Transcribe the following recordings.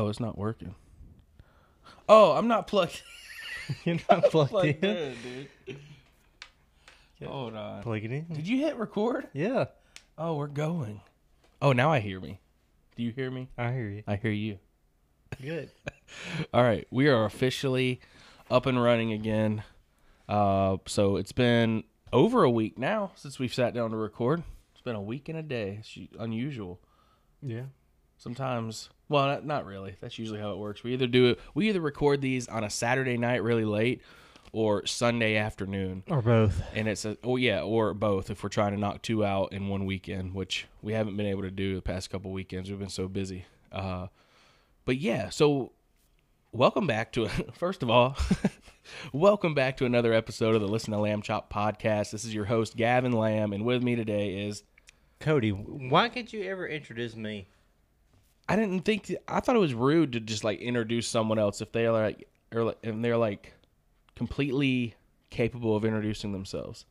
Oh, it's not working. Oh, I'm not plugged. You're not plugged plugged in. in, dude. Hold on. Plug it in. Did you hit record? Yeah, Oh, we're going. Oh, now I hear me. Do you hear me? I hear you. I hear you. Good. All right, we are officially up and running again. Uh, so it's been over a week now since we've sat down to record. It's been a week and a day. It's unusual. Yeah. Sometimes, well, not, not really. That's usually how it works. We either do it. We either record these on a Saturday night really late, or Sunday afternoon, Or both. and it's a oh yeah, or both if we're trying to knock two out in one weekend, which we haven't been able to do the past couple weekends. We've been so busy. Uh, but yeah, so welcome back to first of all, welcome back to another episode of the Listen to Lamb Chop podcast. This is your host Gavin Lamb, and with me today is Cody, why can't you ever introduce me? I didn't think I thought it was rude to just like introduce someone else if they're like or like, and they're like completely capable of introducing themselves.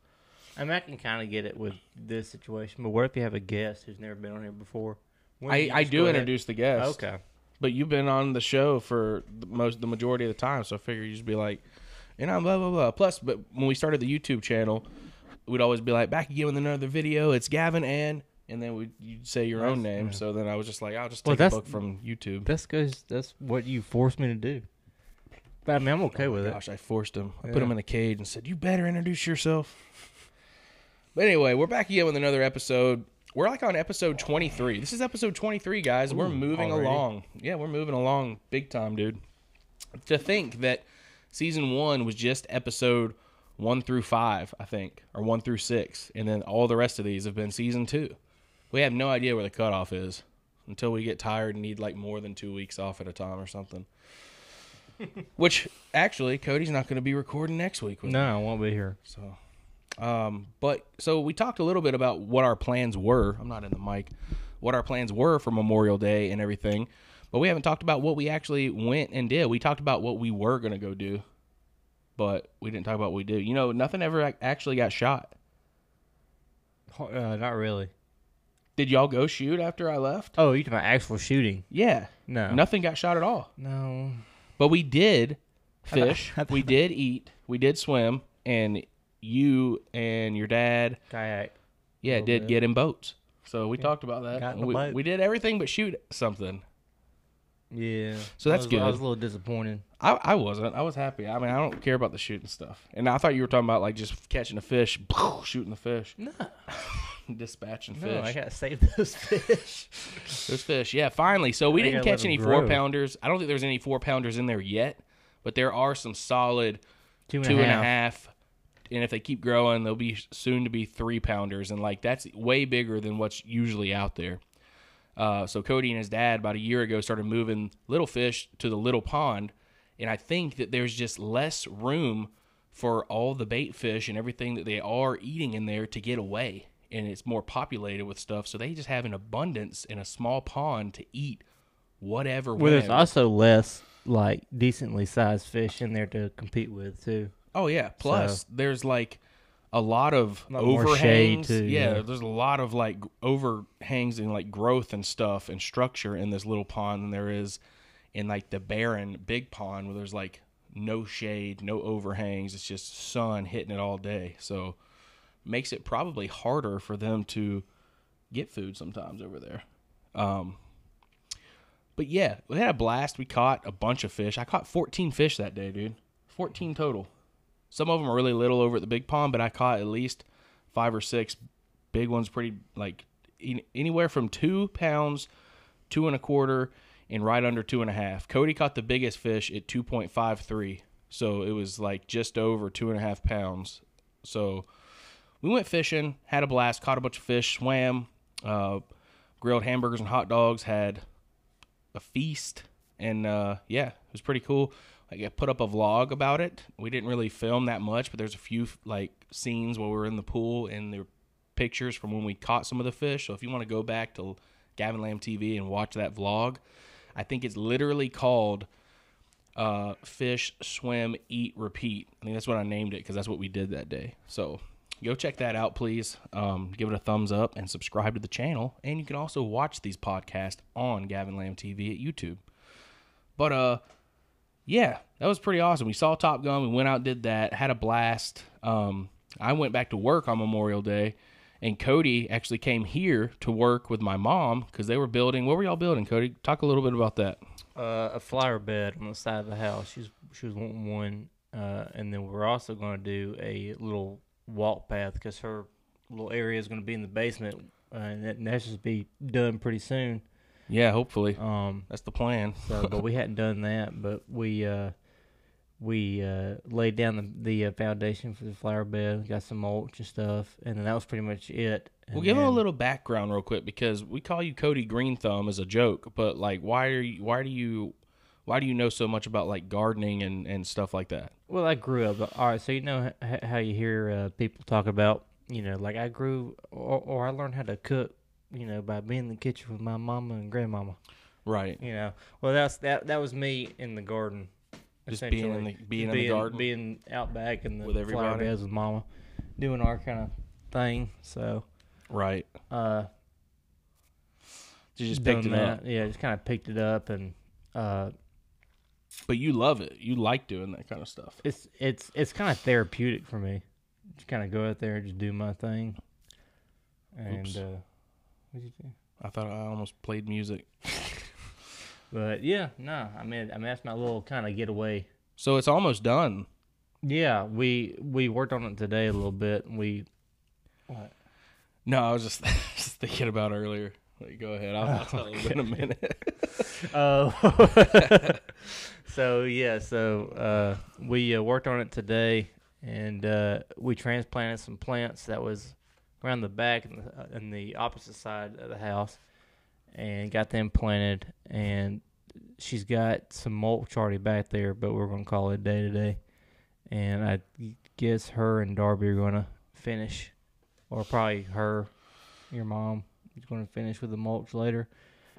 I mean, I can kind of get it with this situation, but what if you have a guest who's never been on here before? I, I do introduce the guest. Okay. But you've been on the show for the most the majority of the time, so I figure you just be like, and I'm blah blah blah. Plus, but when we started the YouTube channel, we'd always be like, back again with another video. It's Gavin and and then we you'd say your own name. yeah. So then I was just like, I'll just Well, take a book from YouTube. That's because that's what you forced me to do. But I mean, I'm okay oh with it. Gosh, I forced him. I put Yeah. him in a cage and said, "You better introduce yourself." But anyway, we're back again with another episode. We're like on episode 23. This is episode 23, guys. we're moving already? along. Yeah, we're moving along big time, dude. To think that season 1 was just episode 1 through 5, I think, or 1 through 6, and then all the rest of these have been season 2. We have no idea where the cutoff is until we get tired and need like more than 2 weeks off at a time or something. Which actually, Cody's not going to be recording next week. No, I won't be here. So, um, but so we talked a little bit about what our plans were. I'm not in the mic. What our plans were for Memorial Day and everything, but we haven't talked about what we actually went and did. We talked about what we were going to go do, but we didn't talk about what we did. You know, nothing ever actually got shot. Uh, not really. Did y'all go shoot after I left? Oh, you talking about actual shooting? Yeah, No. nothing got shot at all. No. But we did I thought- fish. I thought- we did eat. We did swim, and you and your dad Kayak. Yeah, did bit. get in boats. So we talked about that. We, boat. we did everything but shoot something. Yeah. So that's I was, good. I was a little disappointed. I, I wasn't. I was happy. I mean, I don't care about the shooting stuff. And I thought you were talking about like just catching a fish, shooting the fish, No. Dispatching No, fish. I gotta save those fish. Those fish. Yeah, finally. So we I didn't catch any four pounders. I don't think there's any four pounders in there yet, but there are some solid Two two and a half. And if they keep growing, they'll be soon to be three pounders, and like that's way bigger than what's usually out there. Uh, so Cody and his dad about a year ago started moving little fish to the little pond, and I think that there's just less room for all the bait fish and everything that they are eating in there to get away, and it's more populated with stuff. So they just have an abundance in a small pond to eat whatever. Well, there's also less like decently sized fish in there to compete with too. Oh yeah. Plus, there's like a lot of A lot overhangs. too, yeah, yeah. there's a lot of like overhangs and like growth and stuff and structure in this little pond than there is in like the barren big pond where there's like no shade, no overhangs. It's just sun hitting it all day. So makes it probably harder for them to get food sometimes over there. Um, but yeah, we had a blast. We caught a bunch of fish. I caught 14 fish that day, dude. 14 total. Some of them are really little over at the big pond, but I caught at least five or six big ones. Pretty like an- anywhere from two pounds, two and a quarter, and right under two and a half. Cody caught the biggest fish at 2.53, so it was like just over two and a half pounds. So we went fishing, had a blast, caught a bunch of fish, swam, uh, grilled hamburgers and hot dogs, had a feast, and uh, yeah, it was pretty cool. Like I put up a vlog about it. We didn't really film that much, but there's a few like scenes where we were in the pool and there pictures from when we caught some of the fish. So if you want to go back to Gavin Lamb TV and watch that vlog, I think it's literally called uh, "Fish Swim Eat Repeat." I think that's what I named it because that's what we did that day. So go check that out, please. Um, give it a thumbs up and subscribe to the channel. And you can also watch these podcasts on Gavin Lamb TV at YouTube. But uh, yeah, that was pretty awesome. We saw Top Gun. We went out, did that, had a blast. Um, I went back to work on Memorial Day, and Cody actually came here to work with my mom because they were building. What were y'all building, Cody? Talk a little bit about that. Uh, a flower bed on the side of the house. She's she was wanting one, uh, and then we're also going to do a little walk path because her little area is going to be in the basement, uh, and that, and that should be done pretty soon. Yeah, hopefully Um, that's the plan. so, but we hadn't done that. But we uh, we uh, laid down the the uh, foundation for the flower bed. Got some mulch and stuff, and then that was pretty much it. We'll And give him a little background real quick because we call you Cody Green Thumb as a joke, but like, why are you? Why do you? Why do you know so much about like gardening and and stuff like that? Well, I grew up. All right, so you know h- how you hear uh, people talk about, you know, like I grew or, or I learned how to cook, you know, by being in the kitchen with my mama and grandmama. Right. You know, well that's that that was me in the garden. Just being in the- being Just in the garden? being out back in the With flower beds with mama, doing our kind of thing. So, Right. uh, You just picked it that. up, Yeah, just kind of picked it up and uh, but you love it. You like doing that kind of stuff. it's it's it's kind of therapeutic for me. Just kind of go out there and just do my thing. And Oops. uh, what'd you do? I thought I almost played music. But yeah, no, I mean, I mean that's my little kind of getaway. So it's almost done. Yeah, we we worked on it today a little bit. And we what? No, I was just, just thinking about earlier. Like, go ahead. I'll, I'll tell you in a minute. Oh, so yeah, so uh, we uh, worked on it today, and uh, we transplanted some plants that was around the back and the, uh, and the opposite side of the house, and got them planted. And she's got some mulch already back there, but we're gonna call it day today. And I guess her and Darby are gonna finish, or probably her, your mom, is gonna finish with the mulch later.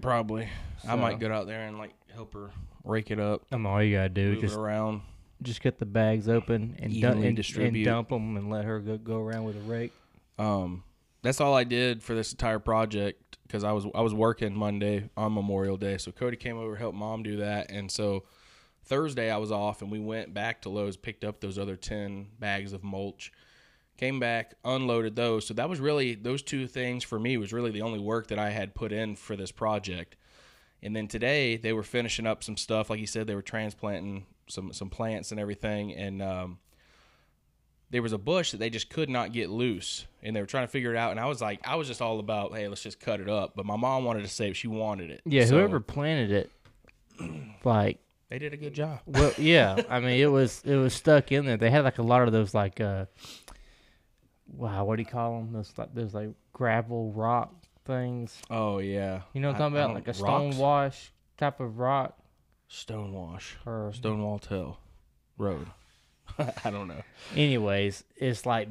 Probably. I might So- go out there and like help her rake it up, I mean, all you gotta do is just around. just get the bags open and dump and, distribute. and dump them and let her go, go around with a rake. Um, that's all I did for this entire project because I was I was working Monday on Memorial Day. So Cody came over helped mom do that, and so Thursday I was off, and we went back to Lowe's, picked up those other ten bags of mulch, came back, unloaded those. So that was really those two things for me was really the only work that I had put in for this project. And then today they were finishing up some stuff, like you said, they were transplanting some some plants and everything, and um, there was a bush that they just could not get loose and they were trying to figure it out and i was like i was just all about hey let's just cut it up but my mom wanted to save she wanted it Yeah, So whoever planted it, like, they did a good job well, yeah. I mean, it was it was stuck in there. They had like a lot of those like, uh, wow, what do you call them? Those like those like gravel rock things. oh yeah You know what I'm talking I about? don't- Like a rocks? stone wash type of rock stonewash or stonewall hill road i don't know anyways, it's like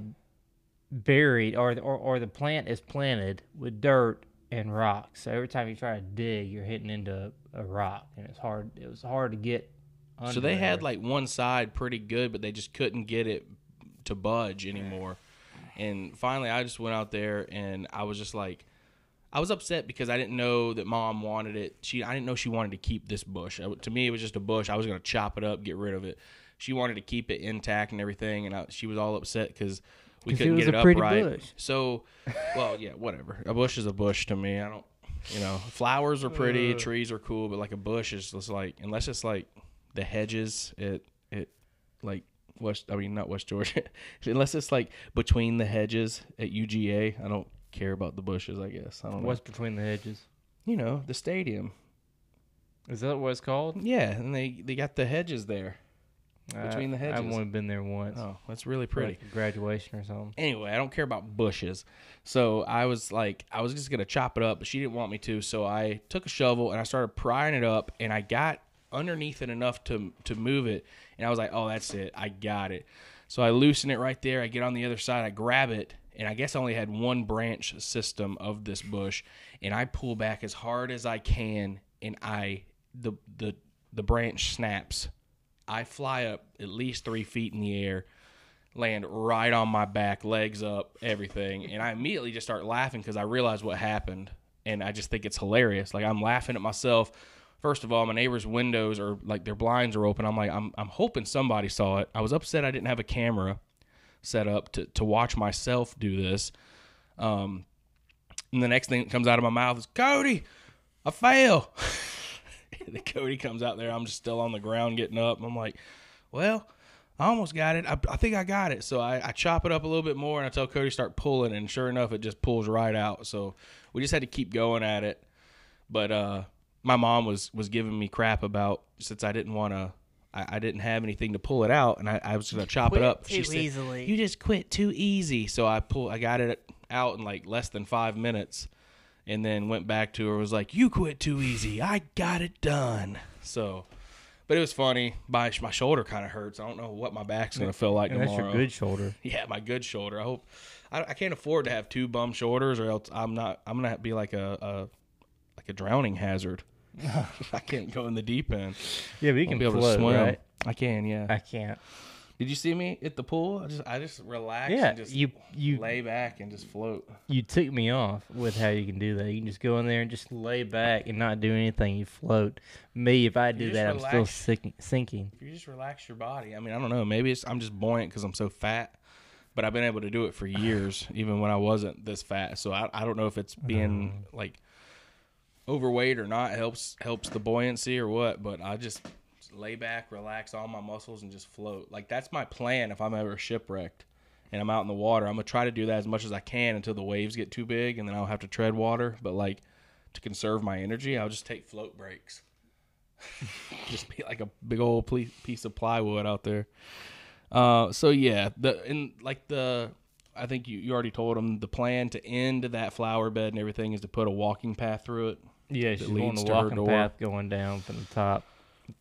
buried or, or or the plant is planted with dirt and rocks. So every time you try to dig, you're hitting into a rock, and it's hard. It was hard to get. Under so they had like one side pretty good but they just couldn't get it to budge anymore and finally i just went out there and i was just like I was upset because I didn't know that mom wanted it. She I didn't know she wanted to keep this bush. I, to me, it was just a bush. I was gonna chop it up, get rid of it. She wanted to keep it intact and everything, and I, she was all upset because we couldn't was get it upright. bush. So, well, yeah, whatever. A bush is a bush to me. I don't, you know, flowers are pretty, Uh. trees are cool, but like a bush is just like unless it's like the hedges, it it like West. I mean, not West Georgia. unless it's like between the hedges at UGA, I don't care about the bushes. I guess I don't know What's between the hedges? you know, the stadium. Is that what it's called? Yeah, and they they got the hedges there. Between the I- I've hedges. only been there once. Oh, that's really pretty. like, graduation or something. Anyway, I don't care about bushes. So I was like, I was just gonna chop it up, but she didn't want me to. So I took a shovel and I started prying it up, and I got underneath it enough to to move it, and I was like, oh, that's it, I got it. So I loosen it right there. I get on the other side, I grab it, and I guess I only had one branch system of this bush, and I pull back as hard as I can, and I the the the branch snaps. I fly up at least three feet in the air land right on my back, legs up, everything. And I immediately just start laughing because I realize what happened. And I just think it's hilarious. Like I'm laughing at myself, first of all, my neighbor's windows are like their blinds are open. I'm like, I'm I'm hoping somebody saw it. I was upset I didn't have a camera set up to to watch myself do this. Um, and the next thing that comes out of my mouth is Cody, I fail. then Cody comes out there. I'm just still on the ground getting up. I'm like, well, I almost got it. I, I think I got it. So I, I chop it up a little bit more and I tell Cody start pulling. And sure enough, it just pulls right out. So we just had to keep going at it. But uh, my mom was was giving me crap about since I didn't want to. I, I didn't have anything to pull it out, and I, I was gonna chop it up. too said, easily. "You just quit too easy." So I pull, I got it out in like less than five minutes, and then went back to her. Was like, "You quit too easy. I got it done." So, but it was funny. My my shoulder kind of hurts. I don't know what my back's gonna feel like And that's your good shoulder. Yeah, my good shoulder. I hope I, I can't afford to have two bum shoulders, or else I'm not. I'm gonna be like a, a like a drowning hazard. I can't go in the deep end. Yeah, but you can be able float, to swim. right? I can. Yeah. I can't. Did you see me at the pool? I just I just relax. Yeah, and just you you lay back and just float. you took me off with how you can do that. You can just go in there and just lay back and not do anything. You float. Me, if I do that, I'm still sinking. sinking. If you just relax your body. I mean, I don't know. Maybe it's I'm just buoyant because I'm so fat. But I've been able to do it for years, even when I wasn't this fat. So I, I don't know if it's being like overweight or not helps helps the buoyancy or what. But I just lay back, relax all my muscles, and just float. Like that's my plan if I'm ever shipwrecked and I'm out in the water. I'm gonna try to do that as much as I can until the waves get too big, and then I'll have to tread water. But like to conserve my energy, I'll just take float breaks. just be like a big old piece of plywood out there. Uh, so yeah, the and like the I think you, you already told them the plan to end that flower bed and everything is to put a walking path through it. Yeah, she's on the walking path going down from the top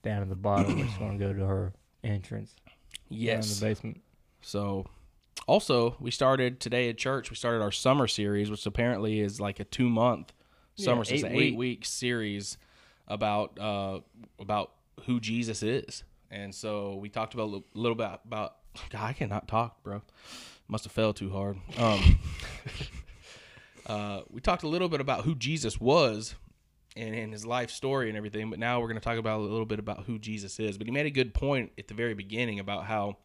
down to the bottom. Just going to go to her entrance down in the basement. So, also, we started today at church. We started our summer series, which apparently is like a two month summer. so it's eight an eight week. series about uh, about who Jesus is. And so we talked about a little- little bit about. God, I cannot talk, bro. Must have fell too hard. Um, uh, we talked a little bit about who Jesus was and, and his life story and everything, but now we're going to talk about a little bit about who Jesus is. But he made a good point at the very beginning about how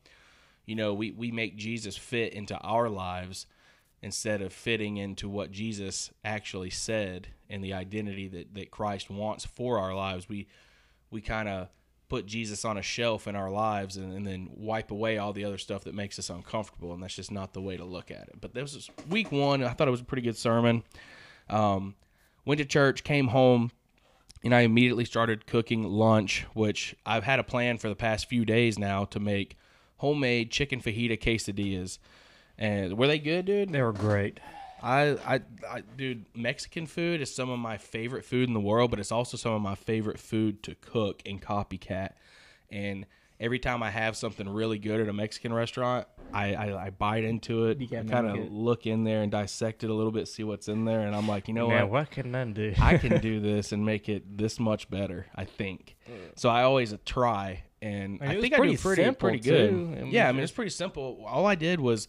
you know we, we make jesus fit into our lives instead of fitting into what jesus actually said and the identity that, that christ wants for our lives. We we kind of put jesus on a shelf in our lives and, and then wipe away all the other stuff that makes us uncomfortable and that's just not the way to look at it. But this was week one. I thought it was a pretty good sermon. Um, went to church came home and I immediately started cooking lunch, which I've had a plan for the past few days now to make homemade chicken fajita quesadillas. And were they good, dude? They were great. I, I, I, dude, Mexican food is some of my favorite food in the world, but it's also some of my favorite food to cook and copycat. And every time I have something really good at a Mexican restaurant, I, I, I bite into it, kind of look in there and dissect it a little bit, see what's in there, and I'm like, you know now, what? what can I do? I can do this and make it this much better. I think. So I always try, and And it I think I do pretty pretty good. too. Yeah, I mean it's pretty simple. All I did was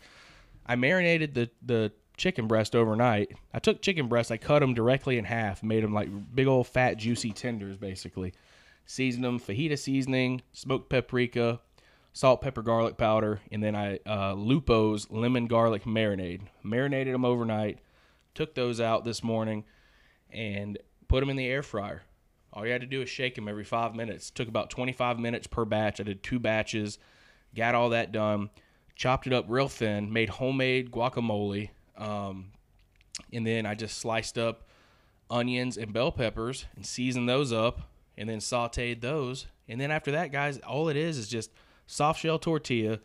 I marinated the the chicken breast overnight. I took chicken breasts, I cut them directly in half, made them like big old fat juicy tenders, basically. Seasoned them fajita seasoning, smoked paprika, salt, pepper, garlic powder, and then I uh, Lupo's lemon garlic marinade. Marinated them overnight. Took those out this morning and put them in the air fryer. All you had to do is shake them every five minutes. Took about 25 minutes per batch. I did two batches, got all that done, chopped it up real thin, made homemade guacamole, um, and then I just sliced up onions and bell peppers and seasoned those up, and then sauteed those. And then after that, guys, all it is is just soft shell tortilla.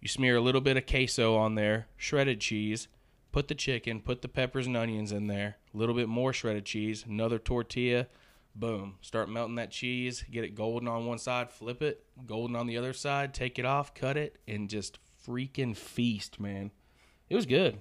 You smear a little bit of queso on there, shredded cheese, put the chicken, put the peppers and onions in there, a little bit more shredded cheese, another tortilla, boom. Start melting that cheese, get it golden on one side, flip it, golden on the other side, take it off, cut it, and just freaking feast, man. It was good.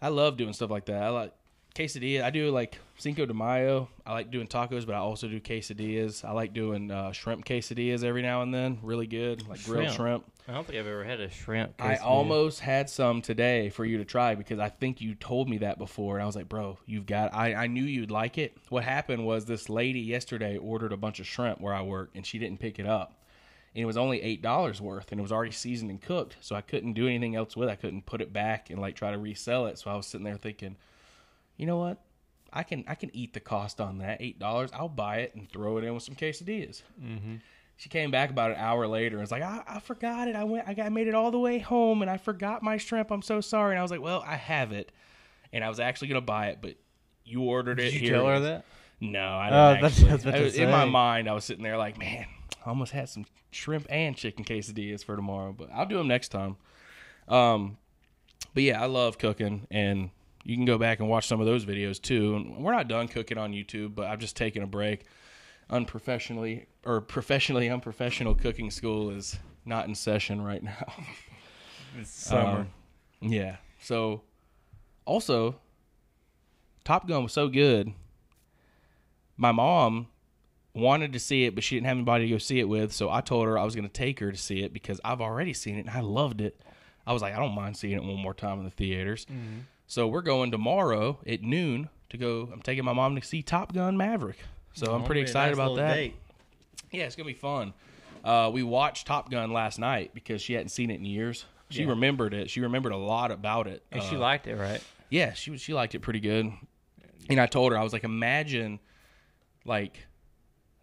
I love doing stuff like that. I like quesadilla. I do like Cinco de Mayo. I like doing tacos, but I also do quesadillas. I like doing uh, shrimp quesadillas every now and then. Really good, like grilled Shrimp. shrimp. I don't think I've ever had a shrimp. I almost had some today for you to try because I think you told me that before, and I was like, "Bro, you've got." I, I knew you'd like it. What happened was this lady yesterday ordered a bunch of shrimp where I work, and she didn't pick it up, and it was only eight dollars worth, and it was already seasoned and cooked, so I couldn't do anything else with. it. I couldn't put it back and like try to resell it. So I was sitting there thinking, you know what? I can I can eat the cost on that eight dollars. I'll buy it and throw it in with some quesadillas. She came back about an hour later and was like, I, I forgot it. I went, I got made it all the way home and I forgot my shrimp. I'm so sorry. And I was like, well, I have it, and I was actually gonna buy it, but you ordered it. Did you Here tell her that? No, I Oh, didn't. that's- actually. I was I to was- in my mind, I was sitting there like, man, I almost had some shrimp and chicken quesadillas for tomorrow, but I'll do them next time. Um, but yeah, I love cooking, and you can go back and watch some of those videos too. And we're not done cooking on YouTube, but I've just taken a break. Unprofessionally or professionally unprofessional cooking school is not in session right now. It's summer. Um, yeah. So, also, Top Gun was so good. My mom wanted to see it, but she didn't have anybody to go see it with. So I told her I was going to take her to see it because I've already seen it and I loved it. I was like, I don't mind seeing it one more time in the theaters. So we're going tomorrow at noon to go. I'm taking my mom to see Top Gun Maverick. So I'm Oh, pretty excited nice about that. date. Yeah, it's gonna be fun. Uh, we watched Top Gun last night because she hadn't seen it in years. She Yeah. remembered it. She remembered a lot about it. And she Uh, liked it, right? yeah, she she liked it pretty good. And I told her I was like, imagine like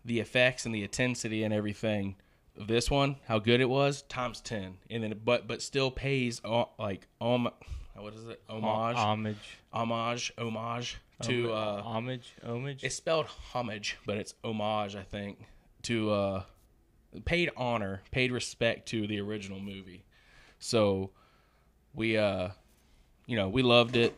the effects and the intensity and everything of this one, how good it was times ten, and then but but still pays uh, like um what is it homage Homage. homage homage to uh homage. Homage. it's spelled homage, but it's homage, I think, to uh, paid honor, paid respect to the original movie. So we, uh, you know, we loved it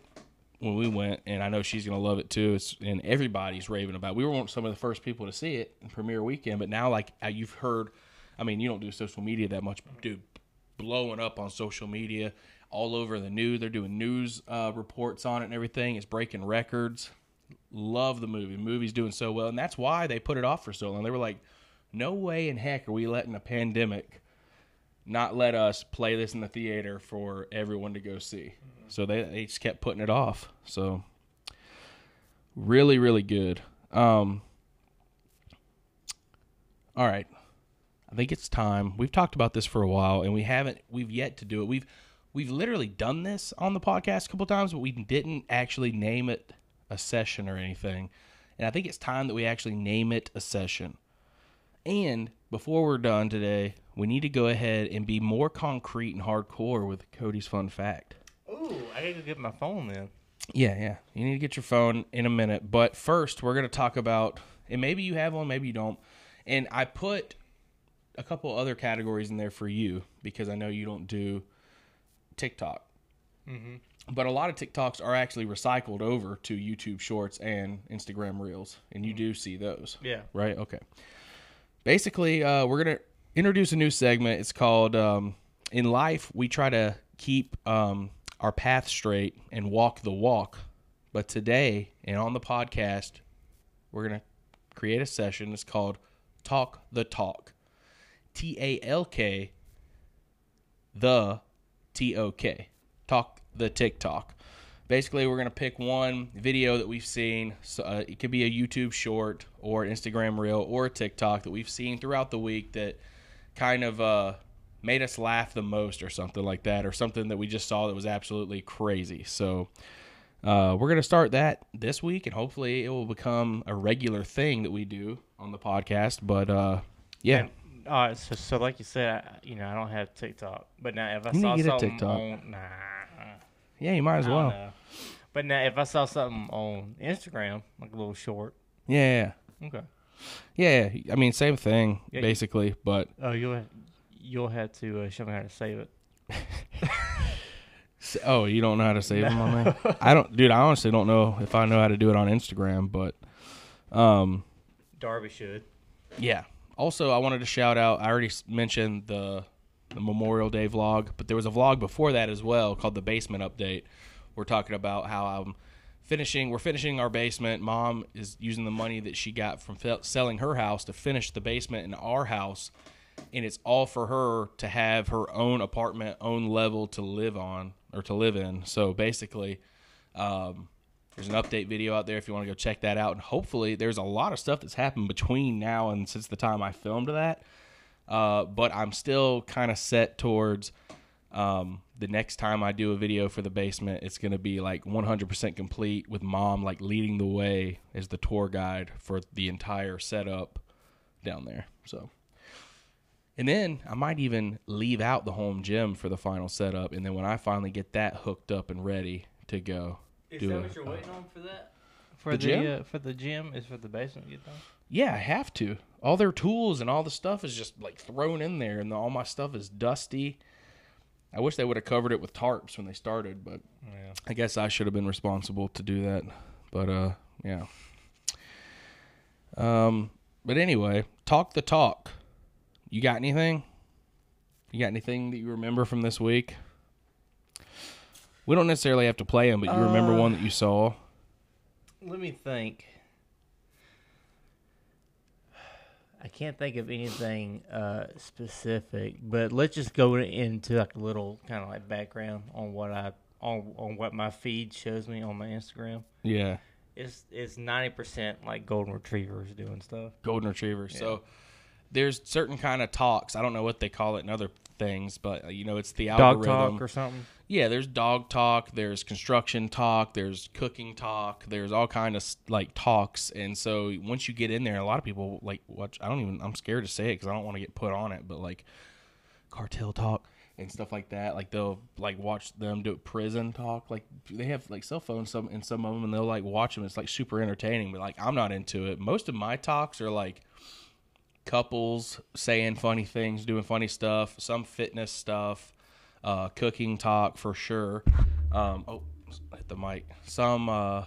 when we went, and I know she's gonna love it too. It's and everybody's raving about. It. We were one of some of the first people to see it in premiere weekend, but now like uh, you've heard, I mean, you don't do social media that much, dude. Blowing up on social media, all over the news. They're doing news uh, reports on it and everything. It's breaking records love the movie. The movie's doing so well, and that's why they put it off for so long. They were like, "No way in heck are we letting a pandemic not let us play this in the theater for everyone to go see." So they they just kept putting it off. So really, really good. Um, all right, I think it's time. We've talked about this for a while, and we haven't. We've yet to do it. We've we've literally done this on the podcast a couple times, but we didn't actually name it a session or anything. And I think it's time that we actually name it a session. And before we're done today, we need to go ahead and be more concrete and hardcore with Cody's fun fact. Ooh, I gotta get my phone then. Yeah, yeah. You need to get your phone in a minute. But first, we're going to talk about, and maybe you have one, maybe you don't. And I put a couple other categories in there for you because I know you don't do TikTok. But a lot of TikToks are actually recycled over to YouTube Shorts and Instagram Reels, and you do see those. Yeah. Right? Okay. Basically, uh, we're going to introduce a new segment. It's called um, In Life, we try to keep um, our path straight and walk the walk. But today, and on the podcast, we're going to create a session. It's called Talk the Talk. T A L K, the T O K. Talk the TikTok. Basically, we're going to pick one video that we've seen. So, uh, it could be a YouTube short or Instagram reel or TikTok that we've seen throughout the week that kind of uh, made us laugh the most or something like that, or something that we just saw that was absolutely crazy. So, uh, we're going to start that this week, and hopefully, it will become a regular thing that we do on the podcast. But uh, yeah, Right, so, so like you said, I, you know, I don't have TikTok, but now if I You need saw to get a something TikTok. on, nah, yeah, you might as I don't well. know. But now if I saw something on Instagram, like a little short, Yeah, yeah. okay. Yeah, yeah. I mean, same thing Yeah, you- basically, but Oh, you'll you'll have to uh, show me how to save it. s- oh, you don't know how to save them on there? I don't, dude. I honestly don't know if I know how to do it on Instagram, but um, Darby should. yeah. Also, I wanted to shout out. I already mentioned the the Memorial Day vlog, but there was a vlog before that as well called the Basement Update. We're talking about how I'm finishing. We're finishing our basement. Mom is using the money that she got from selling her house to finish the basement in our house, and it's all for her to have her own apartment, own level to live on or to live in. So basically, um, there's an update video out there if you want to go check that out. And hopefully, there's a lot of stuff that's happened between now and since the time I filmed that. Uh, but I'm still kind of set towards um, the next time I do a video for the basement, it's going to be like 100% complete with mom like leading the way as the tour guide for the entire setup down there. So, and then I might even leave out the home gym for the final setup. And then when I finally get that hooked up and ready to go, Is do that it. what you're waiting on for that? For The the, gym? Uh, for the gym is for the basement to get done. Yeah, I have to. All their tools and all the stuff is just like thrown in there, and all my stuff is dusty. I wish they would have covered it with tarps when they started, but Yeah. I guess I should have been responsible to do that. But uh, yeah. Um, but anyway, talk the talk. You got anything? You got anything that you remember from this week? We don't necessarily have to play them, but you remember Uh, one that you saw. Let me think. I can't think of anything uh, specific, but let's just go into like a little kind of like background on what I on on what my feed shows me on my Instagram. Yeah. It's it's ninety percent like golden retrievers doing stuff. golden retriever. So there's certain kind of talks. I don't know what they call it in other things, but uh, you know, it's the Dog algorithm. talk or something. yeah, there's dog talk, there's construction talk, there's cooking talk, there's all kind of like talks. And so once you get in there, a lot of people like watch. I don't even. I'm scared to say it because I don't want to get put on it. But like cartel talk and stuff like that. Like they'll like watch them do prison talk. Like they have like cell phones some in some of them, and they'll like watch them. It's like super entertaining. But like I'm not into it. Most of my talks are like couples saying funny things, doing funny stuff, some fitness stuff, uh, cooking talk for sure. Um, oh, hit the mic. Some uh,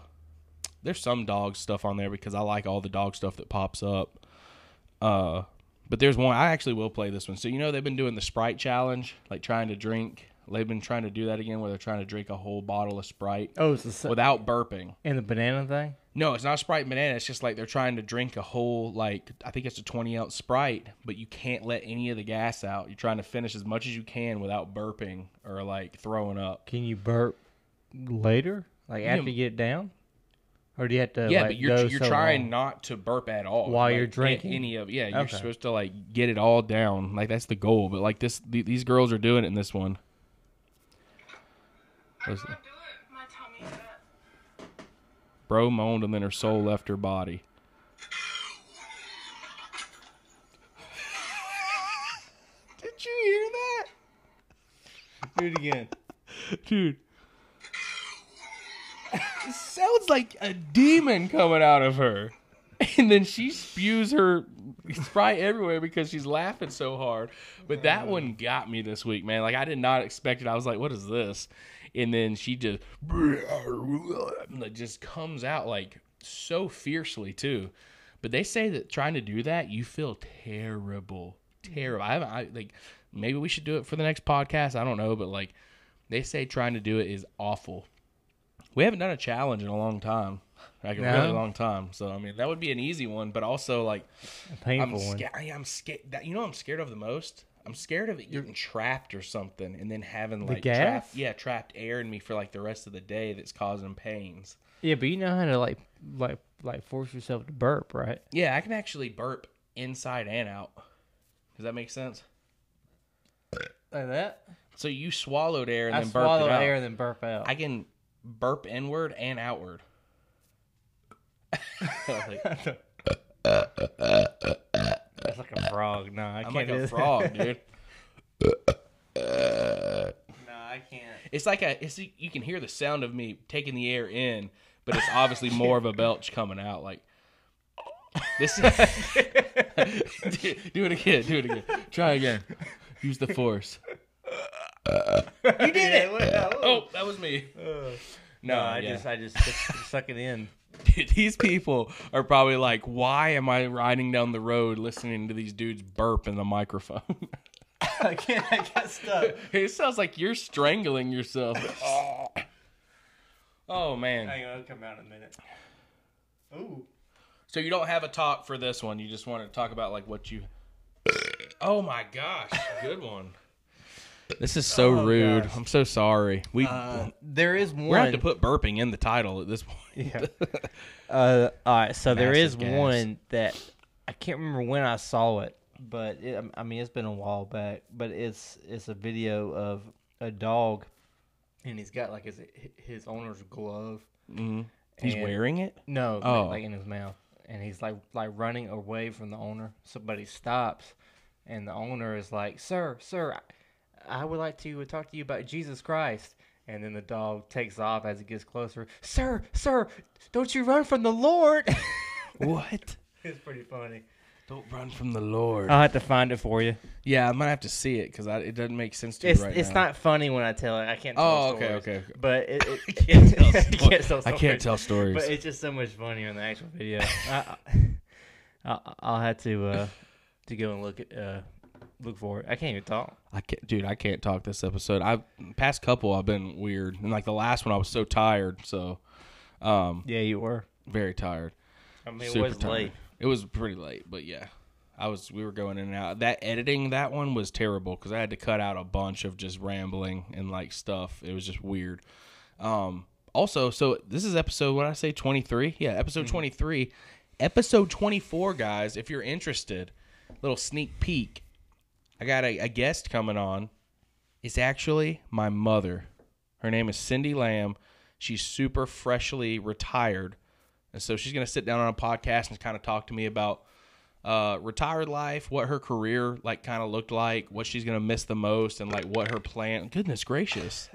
there's some dog stuff on there because I like all the dog stuff that pops up. Uh, but there's one I actually will play this one. So you know they've been doing the Sprite challenge, like trying to drink. They've been trying to do that again, where they're trying to drink a whole bottle of Sprite Oh, it's the without burping. and the banana thing. No, it's not Sprite and banana. It's just like they're trying to drink a whole like I think it's a twenty ounce Sprite, but you can't let any of the gas out. You're trying to finish as much as you can without burping or like throwing up. Can you burp later, like after you get down, or do you have to? yeah, like, but you're you're so trying long? not to burp at all While Like, you're drinking? Any of yeah, you're Okay. supposed to like get it all down. Like that's the goal. But like this, th- these girls are doing it in this one. I Listen. do it. My tummy hurts. Bro moaned and then her soul left her body. Did you hear that? Do it again. dude. Sounds like a demon coming out of her. And then she spews her sprite everywhere because she's laughing so hard. But that one mm. got me this week, man. Like I did not expect it. I was like, "What is this?" And then she just just comes out like so fiercely too. But they say that trying to do that, you feel terrible, terrible. I, haven't- I like maybe we should do it for the next podcast. I don't know, but like they say trying to do it is awful. We haven't done a challenge in a long time, like a No? really long time. So I mean, that would be an easy one, but also like A painful I'm one. scared. I'm scared. That you know, what I'm scared of the most. I'm scared of it getting trapped or something, and then having The like gas? trapped, yeah, trapped air in me for like the rest of the day that's causing pains. Yeah, but you know how to like like like force yourself to burp, right? Yeah, I can actually burp inside and out. Does that make sense? Like that. So you swallowed air and I then burped out. air and then burp out. I can burp inward and outward. Like, That's like a frog. No, I I'm can't like do a frog, dude. No, I can't. It's like a. It's you can hear the sound of me taking the air in, but it's obviously more of a belch coming out. Like this. do it again. Do it again. Try again. Use the force. You did it. Oh, that was me. Uh, no, No, I yeah. just I just suck, suck it in. Dude, these people are probably like, why am I riding down the road listening to these dudes burp in the microphone? I can't. I got stuck. it sounds like you're strangling yourself. Oh man. Hang on, it'll come out in a minute. Ooh. So you don't have a talk for this one. You just want to talk about like what you. Oh my gosh, good one. This is so Oh, rude. gosh. I'm so sorry. We Uh, there is one. we're have to put burping in the title at this point. Yeah. Uh, all right. So there is gas. one that I can't remember when I saw it, but it, I mean it's been a while back. But it's it's a video of a dog, and he's got like his his owner's glove. Mhm. He's wearing it. No, Oh. like, like in his mouth, and he's like like running away from the owner. Somebody stops, and the owner is like, "Sir, sir, I, I would like to talk to you about Jesus Christ." And then the dog takes off as it gets closer. Sir, sir, don't you run from the Lord? What? it's pretty funny. Don't run from the Lord. I'll have to find it for you. yeah, I might have to see it because it doesn't make sense to It's me right it's now. not funny when I tell it. I can't. Tell Oh, okay, stories, okay. But it, it, I can't tell. I can't tell I can't stories. tell stories. But it's just so much funnier in the actual video. I, I, I'll have to uh, to go and look at uh, look for it. I can't even talk. I can't, dude. I can't talk this episode. I've past couple. I've been weird, and like the last one, I was so tired. So, um, Yeah, you were. very tired. I mean, it Super was tired. late. It was pretty late, but yeah, I was. We were going in and out. That editing that one was terrible because I had to cut out a bunch of just rambling and like stuff. It was just weird. Um. Also, so this is episode. What did I say? Twenty three. Yeah, episode Mm-hmm. twenty three. Episode twenty four, guys. If you're interested, little sneak peek. I got a, a guest coming on. It's actually my mother. Her name is Cindy Lamb. She's super freshly retired. And so she's going to sit down on a podcast and kind of talk to me about uh, retired life, what her career like kind of looked like, what she's going to miss the most, and like what her plan. Goodness gracious,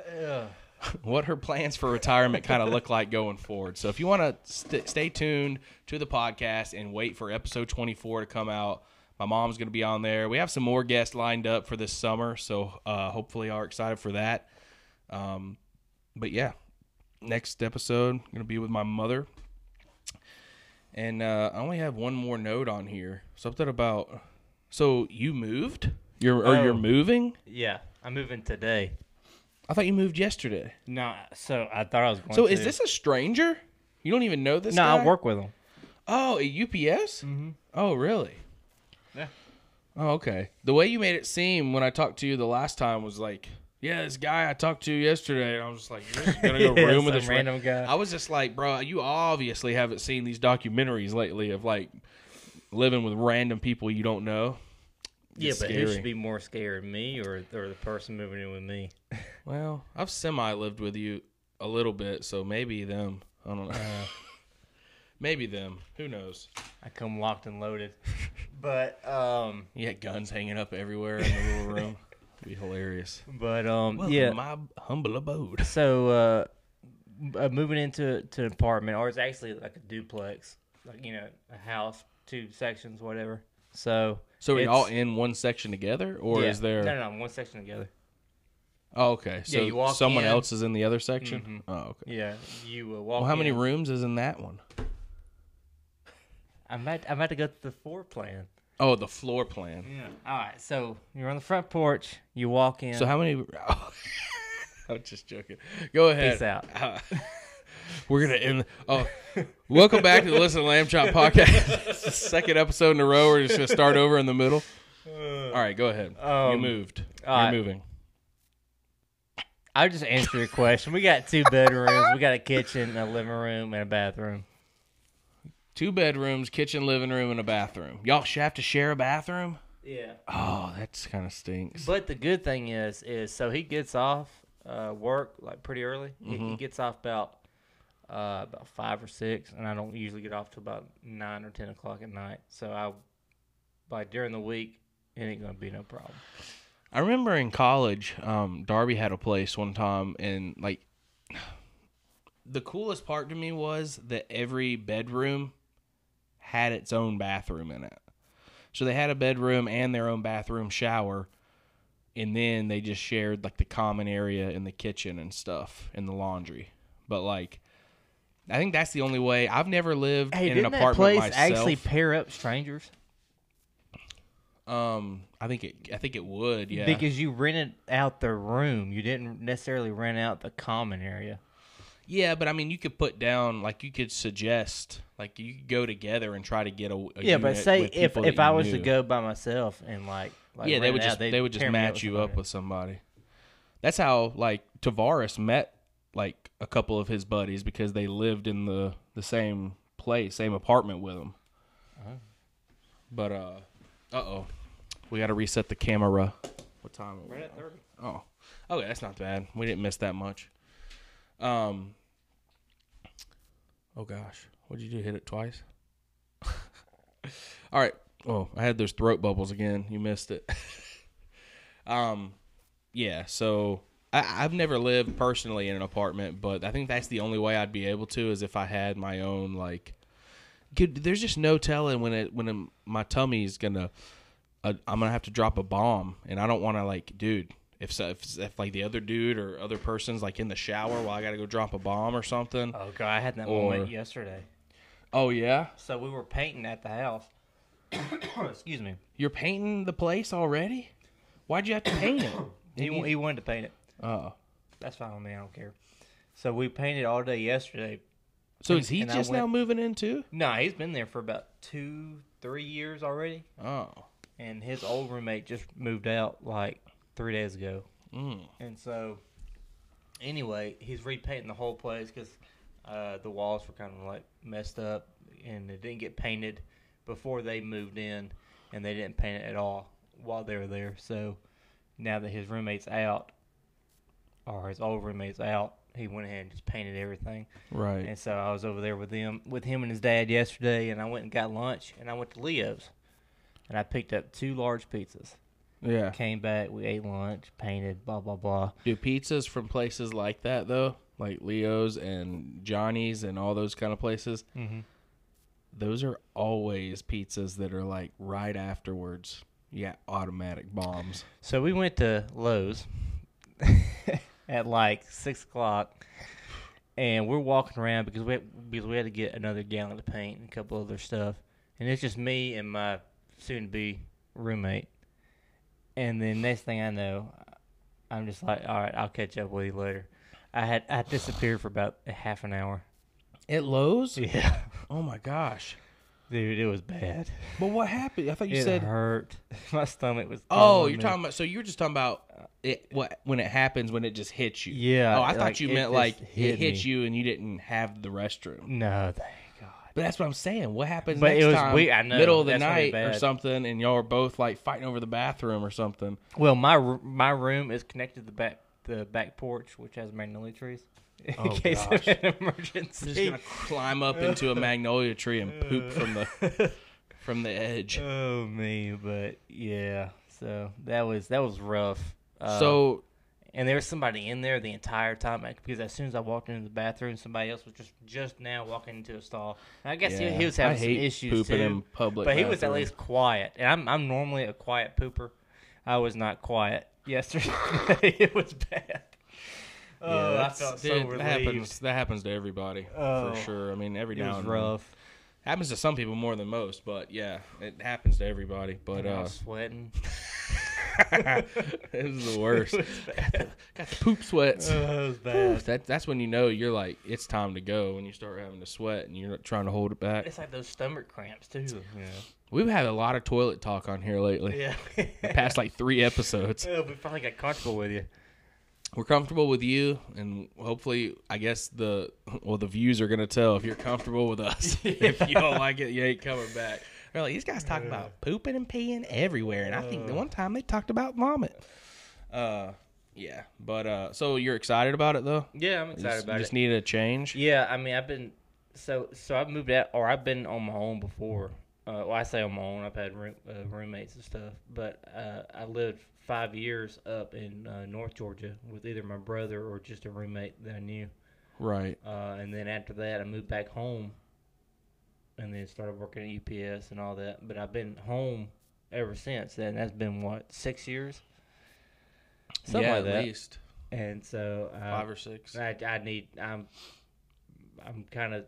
what her plans for retirement kind of look like going forward. So if you want to st- stay tuned to the podcast and wait for episode 24 to come out, my mom's going to be on there. We have some more guests lined up for this summer, so uh, hopefully are excited for that. Um, but yeah, next episode going to be with my mother. And uh, I only have one more note on here. Something about so you moved? You're or you're Oh. moving? Yeah, I'm moving today. I thought you moved yesterday. No, so I thought I was going. So to. is this a stranger? You don't even know this No, guy? I work with him. Oh, at UPS? Mm-hmm. Oh, really? Yeah. Oh, okay. The way you made it seem when I talked to you the last time was like, yeah, this guy I talked to yesterday. And I was just like, you're just gonna go Yeah, room with this ra- random guy. I was just like, bro, you obviously haven't seen these documentaries lately of like living with random people you don't know. Yeah, It's but who should be more scared, me or or the person moving in with me? Well, I've semi lived with you a little bit, so maybe them. I don't know. Uh, Maybe them. Who knows? I come locked and loaded. But um, You had guns hanging up everywhere in the little room. It'd be hilarious. but um, Welcome yeah. to my humble abode. So uh, uh, moving into to an apartment, or it's actually like a duplex, like you know, a house, two sections, whatever. So So are you it's- all in one section together, or yeah. is there? no, no, no, one section together? Oh, okay. So you walk someone in. else is in the other section. Mhm. Oh, okay. Yeah, you uh, walk. Well, how many in. rooms is in that one? I'm about, I'm about to go to the floor plan. Oh, the floor plan. Yeah. All right. So you're on the front porch. You walk in. So how many? I'm just joking. Go ahead. Peace out. Uh, we're gonna end. Oh, welcome back to the Listen to Lamb Chop podcast. Second episode in a row. We're just gonna start over in the middle. All right, go ahead. you Um, moved. all You're right. moving. I'll just answer your question. We got two bedrooms. We got a kitchen, a living room, and a bathroom. Two bedrooms, kitchen, living room, and a bathroom. Y'all should have to share a bathroom. Yeah. Oh, that's kind of stinks. But the good thing is, is so he gets off uh, work like pretty early. He, he gets off about uh, about five or six, and I don't usually get off till about nine or ten o'clock at night. So I, by during the week, it ain't gonna be no problem. I remember in college, um, Darby had a place one time, and like, the coolest part to me was that every bedroom had its own bathroom in it. So they had a bedroom and their own bathroom shower, and then they just shared like the common area in the kitchen and stuff and the laundry. But like, I think that's the only way. I've never lived Hey, in an didn't that apartment place myself. actually pair up strangers? um, I think it. I think it would. Yeah. Because you rented out the room, you didn't necessarily rent out the common area. Yeah, but I mean, you could put down like you could suggest like you could go together and try to get a, a Yeah, but say with if if I you was to go by myself and like, like yeah, they would out, just they'd just pair up match you up with somebody. That's how like Tavares met like a couple of his buddies because they lived in the the same place, same apartment with him. But uh, uh oh, we got to reset the camera. What time? Are we Right at 30. Oh, okay, that's not bad. We didn't miss that much. Um. Oh gosh, what'd you do? Hit it twice. All right. Oh, I had those throat bubbles again. You missed it. um, yeah. So I, I've never lived personally in an apartment, but I think that's the only way I'd be able to is if I had my own like. Dude, there's just no telling when it when my tummy's gonna. Uh, I'm gonna have to drop a bomb, and I don't want to like, dude. If, so, if if like the other dude or other person's like in the shower while I gotta go drop a bomb or something. Oh god, I had that Or- moment yesterday. Oh yeah, So we were painting at the house. Excuse me. you're painting the place already. Why'd you have to paint it? He he wanted to paint it. Oh, That's fine with me. I don't care. So we painted all day yesterday. so And- is he just went- now moving in too? No, he's been there for about two, three years already. Oh, And his old roommate just moved out like three days ago. mm. And so, anyway, he's repainting the whole place because uh, the walls were kind of like messed up and it didn't get painted before they moved in, and they didn't paint it at all while they were there. So now that his roommate's out, or his old roommate's out, he went ahead and just painted everything. right. And so I was over there with him, with him and his dad yesterday, and I went and got lunch, and I went to Leo's, and I picked up two large pizzas. Yeah. Came back, we ate lunch, painted, blah blah blah. Do pizzas from places like that though, like Leo's and Johnny's and all those kind of places? Mm-hmm. Those are always pizzas that are like right afterwards. Yeah, automatic bombs. So we went to Lowe's at like six o'clock, and we're walking around because we because we had to get another gallon of paint and a couple other stuff, and it's just me and my soon-to-be roommate. And then next thing I know, I'm just like, all right, I'll catch up with you later. I had I disappeared for about a half an hour. At Lowe's? Yeah, Oh my gosh. dude, it was bad. But what happened? I thought you it said hurt. My stomach was. Oh, you're me. talking about so you were just talking about it what when it happens when it just hits you. Yeah, Oh, I thought like, you meant like hit it hit me. you and you didn't have the restroom. No. But that's what I'm saying. What happens But next it was time? weird. I know. Middle of the night or something, and y'all are both like fighting over the bathroom or something. Well, my r- my room is connected to the back the back porch, which has magnolia trees. In Oh, case gosh. of an emergency, I'm just gonna climb up into a magnolia tree and poop from the from the edge. oh me, but yeah. So that was that was rough. Uh, so and there was somebody in there the entire time because as soon as I walked into the bathroom, somebody else was just just now walking into a stall. And I guess yeah, he, he was having some issues pooping too. in public, but he was at least quiet, and I'm I'm normally a quiet pooper. I was not quiet yesterday. it was bad. Yeah, oh, I felt so dude, relieved. that happens. That happens to everybody Oh, for sure. I mean, every It now was and then. rough. happens to some people more than most, but yeah, it happens to everybody. But uh, was sweating. it was the worst. Was. Got the poop sweats. Oh, it was Oof, that that's when you know you're like it's time to go when you start having to sweat and you're not trying to hold it back. It's like those stomach cramps too. Yeah. We've had a lot of toilet talk on here lately. Yeah. The past like three episodes. Oh, we finally got comfortable with you. We're comfortable with you, and hopefully, I guess the well the views are gonna tell if you're comfortable with us. if you don't like it, you ain't coming back. They're like these guys talking about pooping and peeing everywhere, and I think the one time they talked about vomit. Uh, yeah, but uh, so you're excited about it though? Yeah, I'm excited just, about just it. Just needed a change. Yeah, I mean, I've been so so I've moved out, or I've been on my own before. Uh, well, I say on my own. I've had room, uh, roommates and stuff, but uh, I lived five years up in uh, North Georgia with either my brother or just a roommate that I knew. Right. Uh, and then after that, I moved back home, and then started working at UPS and all that. But I've been home ever since. And that's been what six years, something yeah, like that. least And so uh, five or six. I, I need. I'm. I'm kind of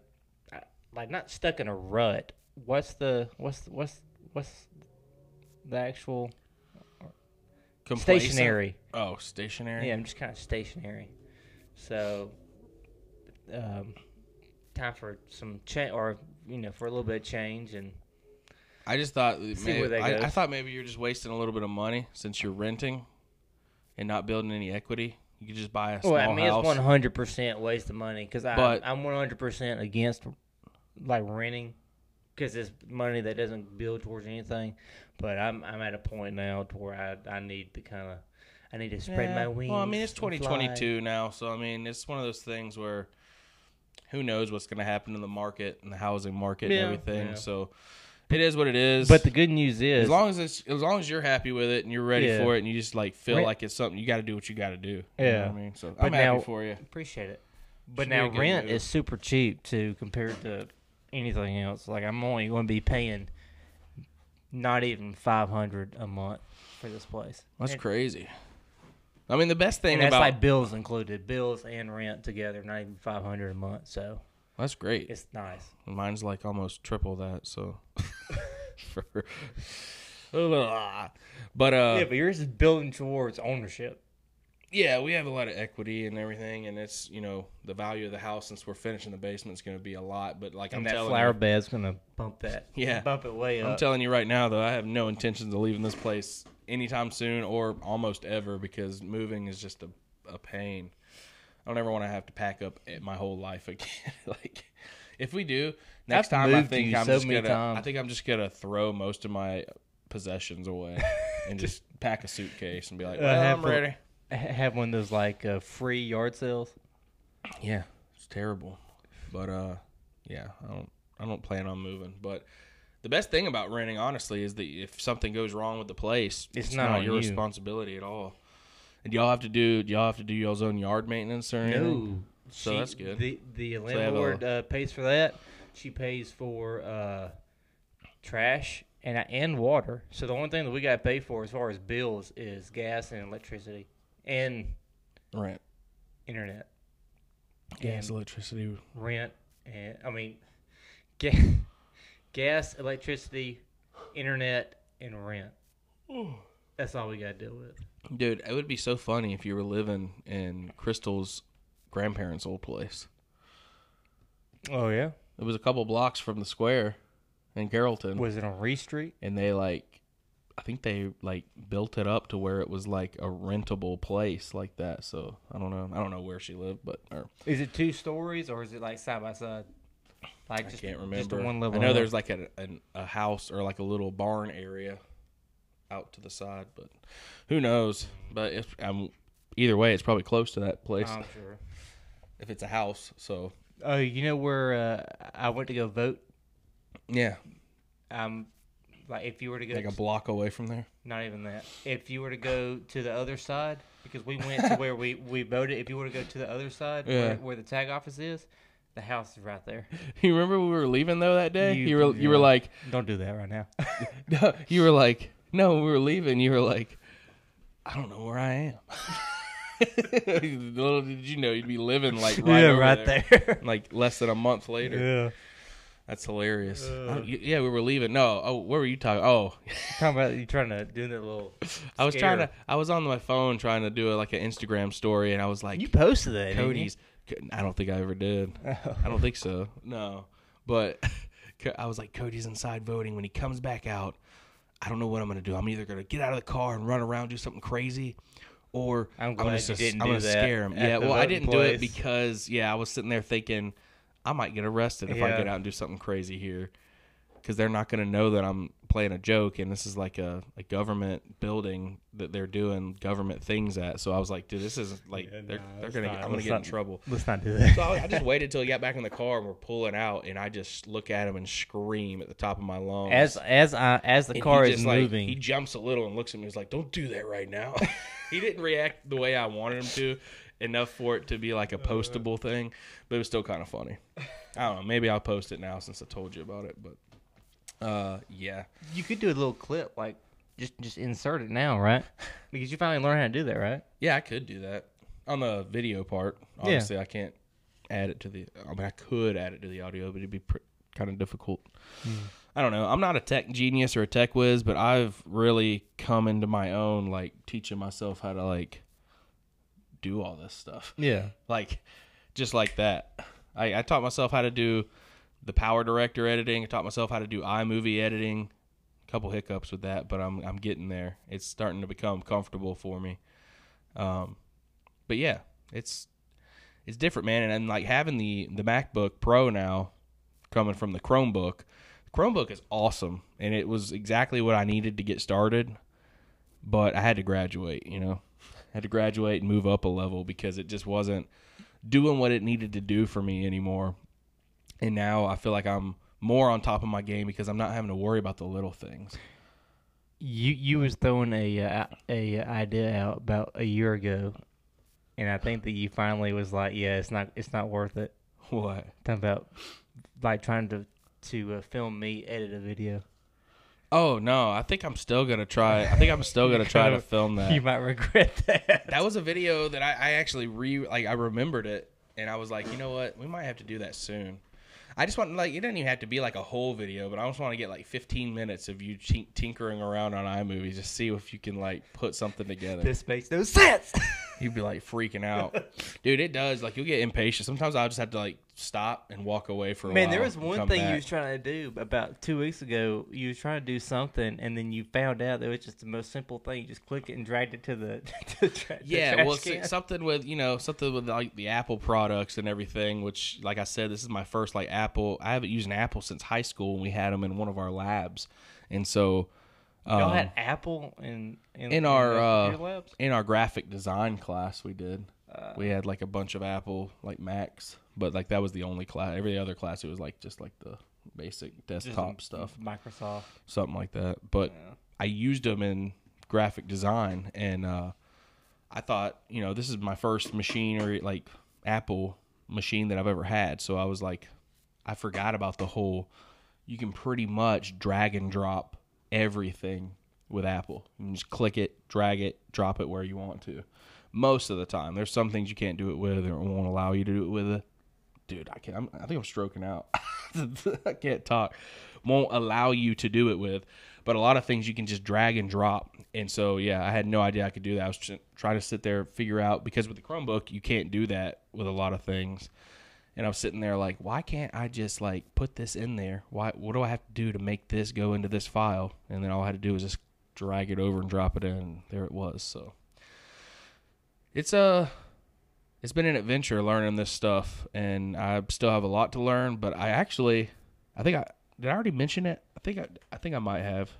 like not stuck in a rut. What's the what's the, what's what's the actual Complacent? stationary? Oh, stationary. Yeah, I'm just kind of stationary. So um, time for some change, or you know, for a little bit of change, and I just thought maybe, I, I thought maybe you're just wasting a little bit of money since you're renting and not building any equity. You could just buy a small house. well, I mean, house. it's one hundred percent waste of money because I'm one hundred percent against like renting because it's money that doesn't build towards anything. But I'm I'm at a point now to where I I need to kind of I need to spread Yeah. my wings. Well, I mean, it's 2022 now, so I mean, it's one of those things where who knows what's going to happen in the market and the housing market Yeah, and everything. yeah. So it is what it is. But the good news is, as long as it's as long as you're happy with it and you're ready Yeah. for it and you just like feel Rent- like it's something you got to do what you got to do. You know Yeah. what I mean, so But I'm happy for you. appreciate it. But Should now rent move. is super cheap too compared to anything else. Like I'm only going to be paying not even five hundred a month for this place. That's and, crazy. I mean, the best thing and that's about like bills included, bills and rent together, not even five hundred a month. So that's great. it's nice. Mine's like almost triple that. So, but uh, yeah, but yours is building towards ownership. yeah, we have a lot of equity and everything, and it's you know the value of the house since we're finishing the basement is going to be a lot. But like I'm that telling flower you, bed's gonna bump that. Yeah. bump it way up. I'm telling you right now though, I have no intentions of leaving this place anytime soon or almost ever because moving is just a, a pain. I don't ever want to have to pack up my whole life again. like if we do next I've time, I think I'm so just gonna. times. I think I'm just gonna throw most of my possessions away and just pack a suitcase and be like, Uh, "Well, have I'm ready." Ha- have one of those like uh, free yard sales. Yeah, it's terrible. But uh yeah, I don't I don't plan on moving. But the best thing about renting, honestly, is that if something goes wrong with the place, It's it's, not not, your you. responsibility at all. And y'all have to do do y'all have to do y'all's own yard maintenance or anything? So She- that's good. The the they have a- landlord uh, pays for that. She pays for uh, trash and and water. So the only thing that we got to pay for as far as bills is gas and electricity and Right. internet, Gas, And- electricity. rent, and I mean, ga- gas, electricity, internet, and rent. That's all we got to deal with. Dude, it would be so funny if you were living in Crystal's grandparents' old place. Oh yeah, It was a couple blocks from the square in Carrollton. was it on Reese Street? and they like I think they like built it up to where it was like a rentable place like that. So I don't know. I don't know where she lived, but or, Is it two stories or is it like side by side? Like I just, can't remember. Just remember. a one level. I know up? there's like a, a a house or like a little barn area out to the side, but who knows? But if um, either way, it's probably close to that place I'm sure. if it's a house. So Oh, you know where uh, I went to go vote? yeah, Um, like if you were to go, like a to- block away from there. not even that. If you were to go to the other side, because we went to where we we voted. If you were to go to the other side, Yeah. where, where the tag office is, the house is right there. You remember we were leaving though that day? You- You, were you were like Don't do that right now. No, you were like, no, we were leaving. You were like, I don't know where I am. Little did you know you'd be living like right, yeah, over right there. there. Like less than a month later. yeah. That's hilarious. Uh. Oh, y- yeah, we were leaving. No, oh, where were you talking? Oh, Talking about you trying to do that little. I was trying to. I was on my phone trying to do a, like an Instagram story, and I was like, You posted that, didn't you? Cody's. I don't think I ever did. Oh. I don't think so. No, but I was like, Cody's inside voting. When he comes back out, I don't know what I'm gonna do. I'm either gonna get out of the car and run around do something crazy, or I'm I'm gonna, you I'm gonna that scare him. Yeah, well, I didn't do it because yeah, I was sitting there thinking I might get arrested if I get out and do something crazy here, because they're not gonna know that I'm playing a joke and this is like a, a government building that they're doing government things at. So I was like, dude, this is like Yeah, they're nah, they're gonna not- get, I'm gonna let's get in trouble. Let's not do that. So I, I just waited till he got back in the car and we're pulling out, and I just look at him and scream at the top of my lungs. As as I as the And car is just, like, moving, he jumps a little and looks at me. He's like, "Don't do that right now." he didn't react the way I wanted him to, enough for it to be like a postable thing, but it was still kind of funny. I don't know. Maybe I'll post it now since I told you about it. But uh, yeah, you could do a little clip like just just insert it now, right? Because you finally learned how to do that, right? yeah, I could do that on the video part. Obviously, I can't add it to the. I mean, I could add it to the audio, but it'd be pr- kind of difficult. I don't know. I'm not a tech genius or a tech whiz, but I've really come into my own, like teaching myself how to like do all this stuff, Yeah. like just like that. I, I taught myself how to do the Power Director editing. I taught myself how to do iMovie editing. A couple hiccups with that, but I'm I'm getting there. It's starting to become comfortable for me. Um, but yeah, it's it's different, man. And, and like having the the MacBook Pro now, coming from the Chromebook. The Chromebook is awesome, and it was exactly what I needed to get started. But I had to graduate, you know, I had to graduate and move up a level because it just wasn't doing what it needed to do for me anymore. And now I feel like I'm more on top of my game because I'm not having to worry about the little things. You you was throwing a uh, a idea out about a year ago, and I think that you finally was like, yeah, it's not it's not worth it. What? Talking about like trying to to uh, film me edit a video. Oh no, I think I'm still gonna try. I think I'm still gonna try to film that. You might regret that. That was a video that I, I actually re like I remembered it and I was like, you know what, we might have to do that soon. I just want like it doesn't even have to be like a whole video, but I just want to get like 15 minutes of you tink- tinkering around on iMovie, just see if you can like put something together. this makes no sense. You'd be like freaking out, dude. It does. Like you'll get impatient. Sometimes I'll just have to like stop and walk away for a Man, while. there was one thing back. you was trying to do about two weeks ago. You was trying to do something, and then you found out that it was just the most simple thing. You just click it and dragged it to the, to the, tra- the Yeah, trash well, something with you know something with like the Apple products and everything. Which, like I said, this is my first like Apple. I haven't used an Apple since high school, and we had them in one of our labs. And so, um, Y'all had Apple in in, in our uh, in our graphic design class, we did. Uh, we had like a bunch of Apple like Macs, but like that was the only class. Every other class, it was like just like the basic desktop stuff, Microsoft. something like that. But Yeah. I used them in graphic design, and uh, I thought, you know, this is my first machine or like Apple machine that I've ever had. So I was like, I forgot about the whole. You can pretty much drag and drop everything with Apple. You can just click it, drag it, drop it where you want to. Most of the time, there's some things you can't do it with, or it won't allow you to do it with it. Dude, I can't. I'm, I think I'm stroking out. I can't talk. Won't allow you to do it with, but a lot of things you can just drag and drop. And so, yeah, I had no idea I could do that. I was just trying to sit there figure out because with the Chromebook you can't do that with a lot of things. And I was sitting there like, why can't I just like put this in there? Why? What do I have to do to make this go into this file? And then all I had to do was just drag it over and drop it in. There it was. So it's a it's been an adventure learning this stuff, and I still have a lot to learn. But I actually, I think I did. I already mention it. I think I, I think I might have.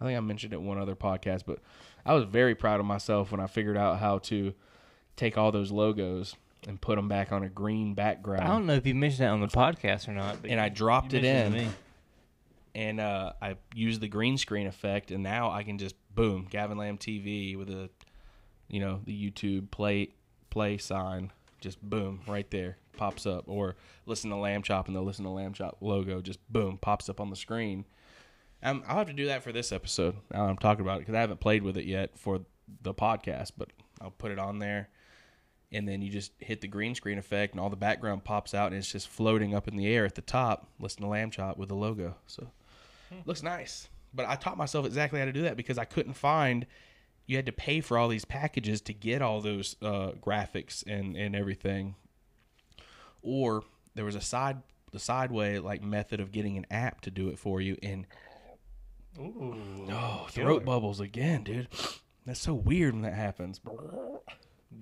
I think I mentioned it one other podcast, but I was very proud of myself when I figured out how to take all those logos and put them back on a green background. I don't know if you mentioned that on the podcast or not, but and I dropped it in, me. and uh, I used the green screen effect, and now I can just boom, Gavin Lamb TV with a, you know, the YouTube play play sign, just boom right there pops up, or listen to Lamb Chop and the listen to Lamb Chop logo just boom pops up on the screen. Um, I'll have to do that for this episode. Now I'm talking about it because I haven't played with it yet for the podcast, but I'll put it on there. And then you just hit the green screen effect, and all the background pops out, and it's just floating up in the air at the top. Listen to Lamb Chop with the logo. So looks nice. But I taught myself exactly how to do that because I couldn't find. You had to pay for all these packages to get all those uh, graphics and and everything. Or there was a side the sideway like method of getting an app to do it for you. And Ooh, oh, killer. throat bubbles again, dude. That's so weird when that happens.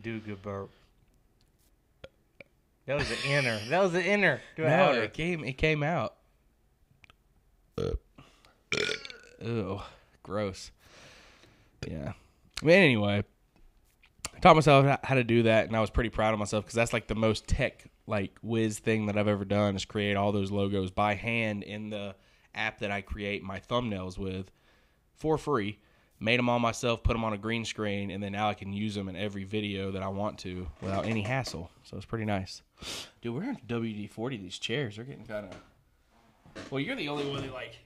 Do good burp. That was the inner. That was the inner. Do No, outer. it came. It came out. Ew, gross. Yeah. I mean, anyway, I taught myself how to do that, and I was pretty proud of myself because that's like the most tech like whiz thing that I've ever done is create all those logos by hand in the app that I create my thumbnails with for free. Made them all myself, put them on a green screen, and then now I can use them in every video that I want to without any hassle. So it's pretty nice. Dude, we're in WD forty. These chairs are getting kind of. Well, you're the only one that like.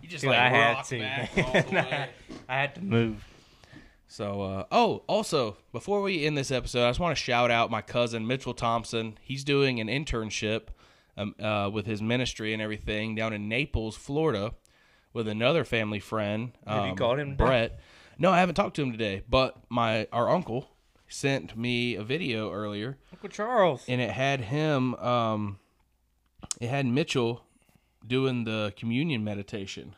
You just Dude, like I had to. back all the way. I had to move. So, uh, oh, also, before we end this episode, I just want to shout out my cousin Mitchell Thompson. He's doing an internship um, uh, with his ministry and everything down in Naples, Florida, with another family friend. Have you um, called him? Brett? No, I haven't talked to him today, but my our uncle sent me a video earlier Uncle Charles. and it had him um it had Mitchell doing the communion meditation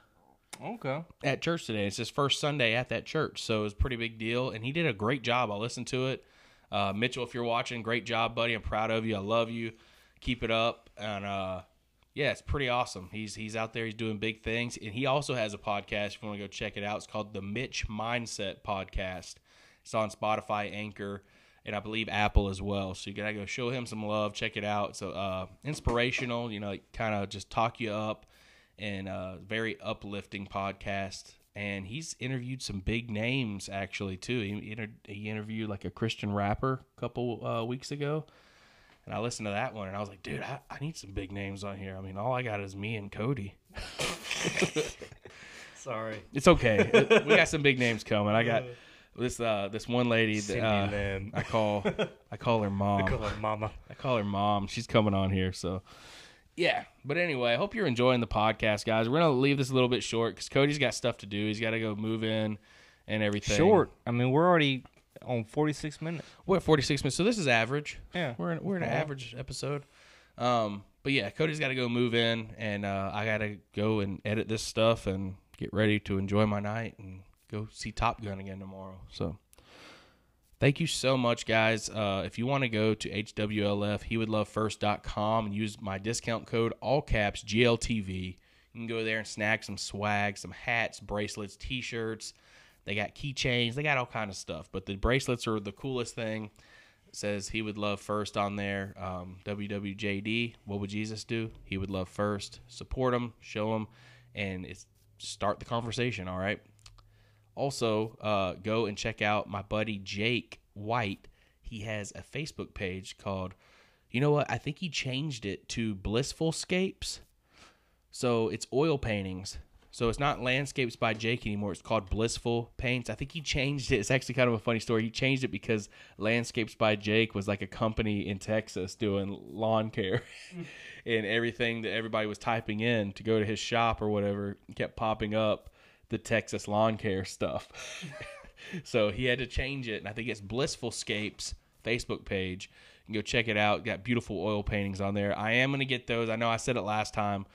Okay. at church today. It's his first Sunday at that church, so it was a pretty big deal. And he did a great job. I listened to it. Uh, Mitchell, if you're watching, great job, buddy. I'm proud of you. I love you. Keep it up. And uh, yeah, it's pretty awesome. He's he's out there. He's doing big things, and he also has a podcast. If you want to go check it out, it's called the Mitch Mindset Podcast. It's on Spotify, Anchor, and I believe Apple as well. So you gotta go show him some love. Check it out. It's uh, inspirational. You know, kind of just talk you up, and uh, very uplifting podcast. And he's interviewed some big names actually too. He, inter- he interviewed like a Christian rapper a couple uh, weeks ago. And I listened to that one and I was like, dude, I, I need some big names on here. I mean, all I got is me and Cody. Sorry. It's okay. we got some big names coming. I got this uh this one lady that uh, I call I call her mom. I Call her mama. I call her mom. She's coming on here, so yeah. But anyway, I hope you're enjoying the podcast, guys. We're gonna leave this a little bit short because Cody's got stuff to do. He's got to go move in and everything. Short. I mean, we're already on 46 minutes. We're at 46 minutes, so this is average. Yeah. We're in, we're in an average episode. Um, but yeah, Cody's got to go move in, and uh, I got to go and edit this stuff and get ready to enjoy my night and go see Top Gun again tomorrow. So. Thank you so much, guys. Uh, if you want to go to HWLF, he would love first.com and use my discount code, all caps, GLTV. You can go there and snag some swag, some hats, bracelets, t shirts. They got keychains, they got all kind of stuff. But the bracelets are the coolest thing. It says he would love first on there. Um, WWJD, what would Jesus do? He would love first. Support him, show him, and it's start the conversation, all right? Also, uh, go and check out my buddy Jake White. He has a Facebook page called, you know what? I think he changed it to Blissful Scapes. So it's oil paintings. So it's not Landscapes by Jake anymore. It's called Blissful Paints. I think he changed it. It's actually kind of a funny story. He changed it because Landscapes by Jake was like a company in Texas doing lawn care. and everything that everybody was typing in to go to his shop or whatever kept popping up the Texas lawn care stuff. so he had to change it. And I think it's Blissful Scapes Facebook page. You can go check it out. Got beautiful oil paintings on there. I am going to get those. I know I said it last time.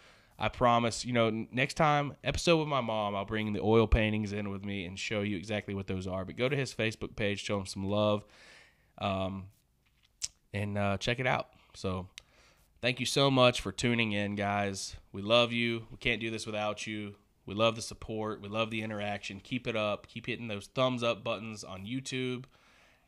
I promise, you know, next time episode with my mom, I'll bring the oil paintings in with me and show you exactly what those are. But go to his Facebook page, show him some love, um, and uh, check it out. So, thank you so much for tuning in, guys. We love you. We can't do this without you. We love the support. We love the interaction. Keep it up. Keep hitting those thumbs up buttons on YouTube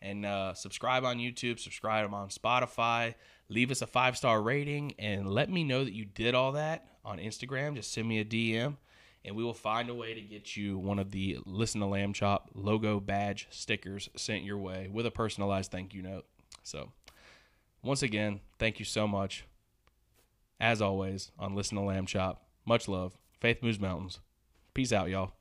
and uh, subscribe on YouTube, subscribe on Spotify, leave us a five star rating, and let me know that you did all that on Instagram. Just send me a DM, and we will find a way to get you one of the Listen to Lamb Chop logo badge stickers sent your way with a personalized thank you note. So, once again, thank you so much. As always, on Listen to Lamb Chop, much love. Faith moves mountains. Peace out, y'all.